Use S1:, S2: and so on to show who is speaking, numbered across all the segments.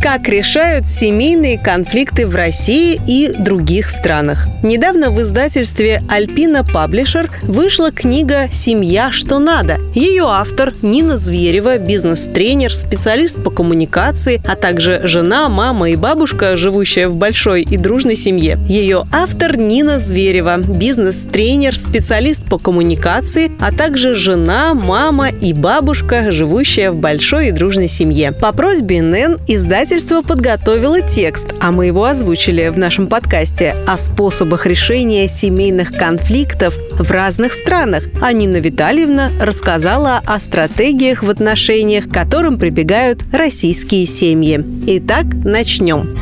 S1: как решают семейные конфликты в России и других странах. Недавно в издательстве «Альпина Паблишер» вышла книга «Семья. Что надо». Ее автор Нина Зверева, бизнес-тренер, специалист по коммуникации, а также жена, мама и бабушка, живущая в большой и дружной семье. Ее автор Нина Зверева, бизнес-тренер, специалист по коммуникации, а также жена, мама и бабушка, живущая в большой и дружной семье. По просьбе НН издатель Издательство подготовило текст, а мы его озвучили в нашем подкасте о способах решения семейных конфликтов в разных странах. А Нина Витальевна рассказала о стратегиях в отношениях, к которым прибегают российские семьи. Итак, начнем.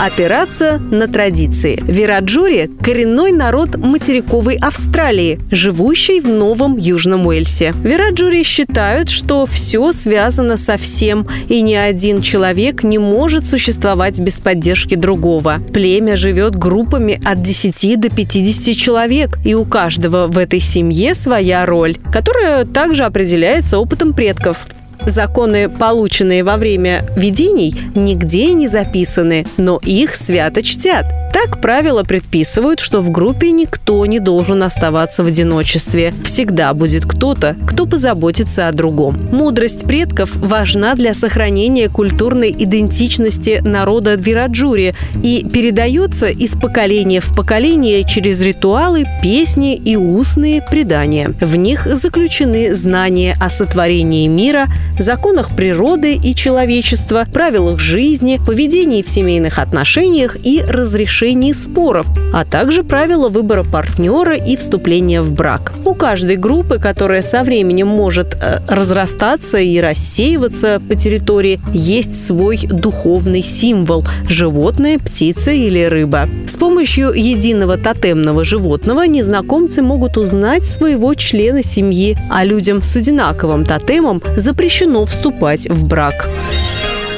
S1: Опираться на традиции. Вираджури – коренной народ материковой Австралии, живущий в Новом Южном Уэльсе. Вираджури считают, что все связано со всем, и ни один человек не может существовать без поддержки другого. Племя живет группами от 10 до 50 человек, и у каждого в этой семье своя роль, которая также определяется опытом предков. Законы, полученные во время видений, нигде не записаны, но их свято чтят. Так правила предписывают, что в группе никто не должен оставаться в одиночестве. Всегда будет кто-то, кто позаботится о другом. Мудрость предков важна для сохранения культурной идентичности народа Двираджури и передается из поколения в поколение через ритуалы, песни и устные предания. В них заключены знания о сотворении мира, законах природы и человечества, правилах жизни, поведении в семейных отношениях и разрешении споров, а также правила выбора партнера и вступления в брак. У каждой группы, которая со временем может э, разрастаться и рассеиваться по территории, есть свой духовный символ – животное, птица или рыба. С помощью единого тотемного животного незнакомцы могут узнать своего члена семьи, а людям с одинаковым тотемом запрещено вступать в брак.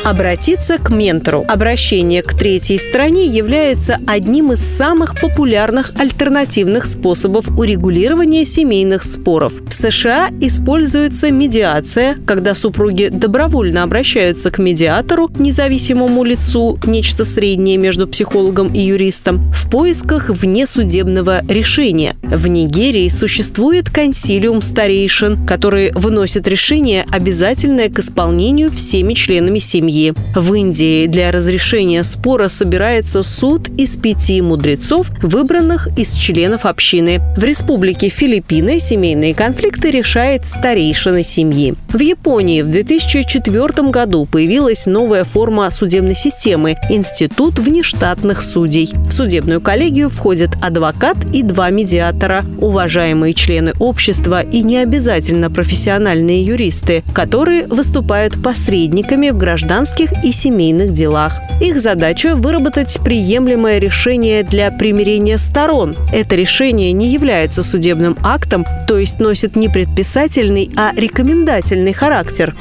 S1: Обратиться к ментору. Обращение к третьей стране является одним из самых популярных альтернативных способов урегулирования семейных споров. В США используется медиация, когда супруги добровольно обращаются к медиатору, независимому лицу, нечто среднее между психологом и юристом, в поисках внесудебного решения. В Нигерии существует консилиум старейшин, который выносит решение, обязательное к исполнению всеми членами семьи семьи. В Индии для разрешения спора собирается суд из пяти мудрецов, выбранных из членов общины. В Республике Филиппины семейные конфликты решает старейшина семьи. В Японии в 2004 году появилась новая форма судебной системы – Институт внештатных судей. В судебную коллегию входят адвокат и два медиатора, уважаемые члены общества и не обязательно профессиональные юристы, которые выступают посредниками в гражданском гражданских и семейных делах. Их задача – выработать приемлемое решение для примирения сторон. Это решение не является судебным актом, то есть носит не предписательный, а рекомендательный характер.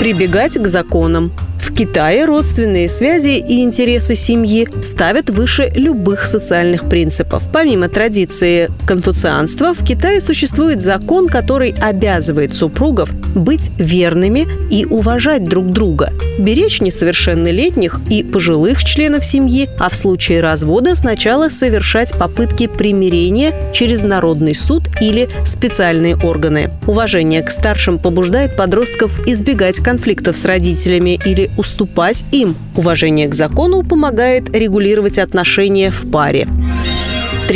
S1: Прибегать к законам. В Китае родственные связи и интересы семьи ставят выше любых социальных принципов. Помимо традиции конфуцианства, в Китае существует закон, который обязывает супругов быть верными и уважать друг друга, беречь несовершеннолетних и пожилых членов семьи, а в случае развода сначала совершать попытки примирения через народный суд или специальные органы. Уважение к старшим побуждает подростков избегать конфликтов с родителями или уступать им. Уважение к закону помогает регулировать отношения в паре.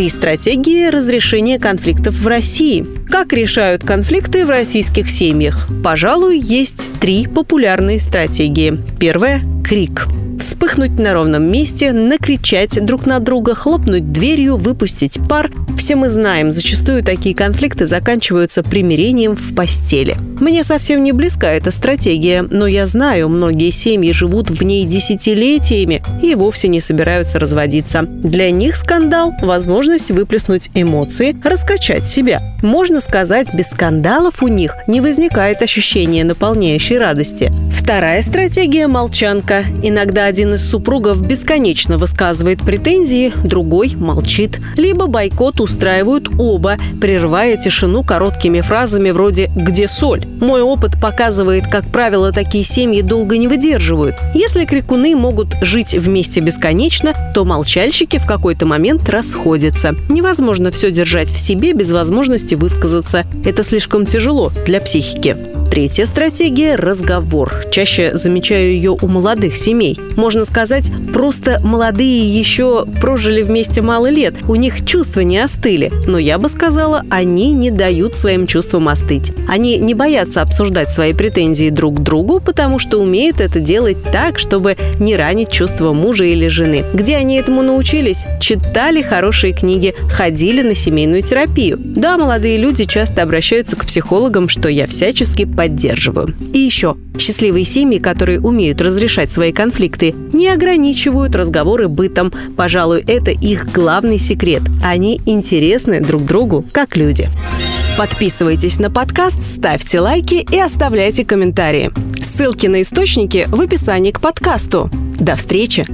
S1: Три стратегии разрешения конфликтов в России. Как решают конфликты в российских семьях? Пожалуй, есть три популярные стратегии. Первая – крик вспыхнуть на ровном месте, накричать друг на друга, хлопнуть дверью, выпустить пар. Все мы знаем, зачастую такие конфликты заканчиваются примирением в постели. Мне совсем не близка эта стратегия, но я знаю, многие семьи живут в ней десятилетиями и вовсе не собираются разводиться. Для них скандал – возможность выплеснуть эмоции, раскачать себя. Можно сказать, без скандалов у них не возникает ощущения наполняющей радости. Вторая стратегия – молчанка. Иногда один из супругов бесконечно высказывает претензии, другой молчит. Либо бойкот устраивают оба, прерывая тишину короткими фразами вроде «где соль?». Мой опыт показывает, как правило, такие семьи долго не выдерживают. Если крикуны могут жить вместе бесконечно, то молчальщики в какой-то момент расходятся. Невозможно все держать в себе без возможности высказаться. Это слишком тяжело для психики. Третья стратегия – разговор. Чаще замечаю ее у молодых семей. Можно сказать, просто молодые еще прожили вместе мало лет, у них чувства не остыли. Но я бы сказала, они не дают своим чувствам остыть. Они не боятся обсуждать свои претензии друг к другу, потому что умеют это делать так, чтобы не ранить чувства мужа или жены. Где они этому научились? Читали хорошие книги, ходили на семейную терапию. Да, молодые люди часто обращаются к психологам, что я всячески поддерживаю. И еще, счастливые семьи, которые умеют разрешать свои конфликты, не ограничивают разговоры бытом. Пожалуй, это их главный секрет. Они интересны друг другу как люди. Подписывайтесь на подкаст, ставьте лайки и оставляйте комментарии. Ссылки на источники в описании к подкасту. До встречи!